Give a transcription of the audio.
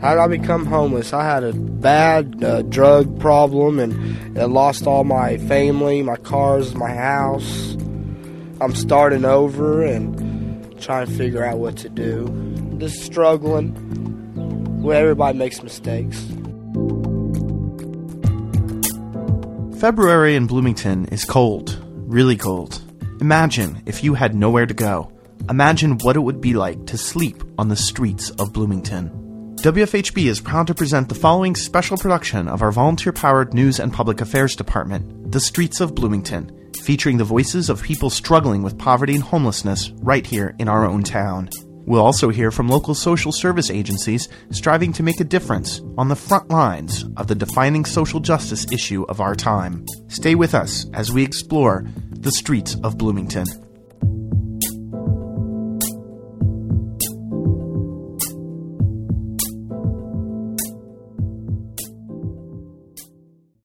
How did I become homeless? I had a bad uh, drug problem and I lost all my family, my cars, my house. I'm starting over and trying to figure out what to do. Just struggling. Well, everybody makes mistakes. February in Bloomington is cold, really cold. Imagine if you had nowhere to go. Imagine what it would be like to sleep on the streets of Bloomington. WFHB is proud to present the following special production of our volunteer powered news and public affairs department, The Streets of Bloomington, featuring the voices of people struggling with poverty and homelessness right here in our own town. We'll also hear from local social service agencies striving to make a difference on the front lines of the defining social justice issue of our time. Stay with us as we explore the streets of Bloomington.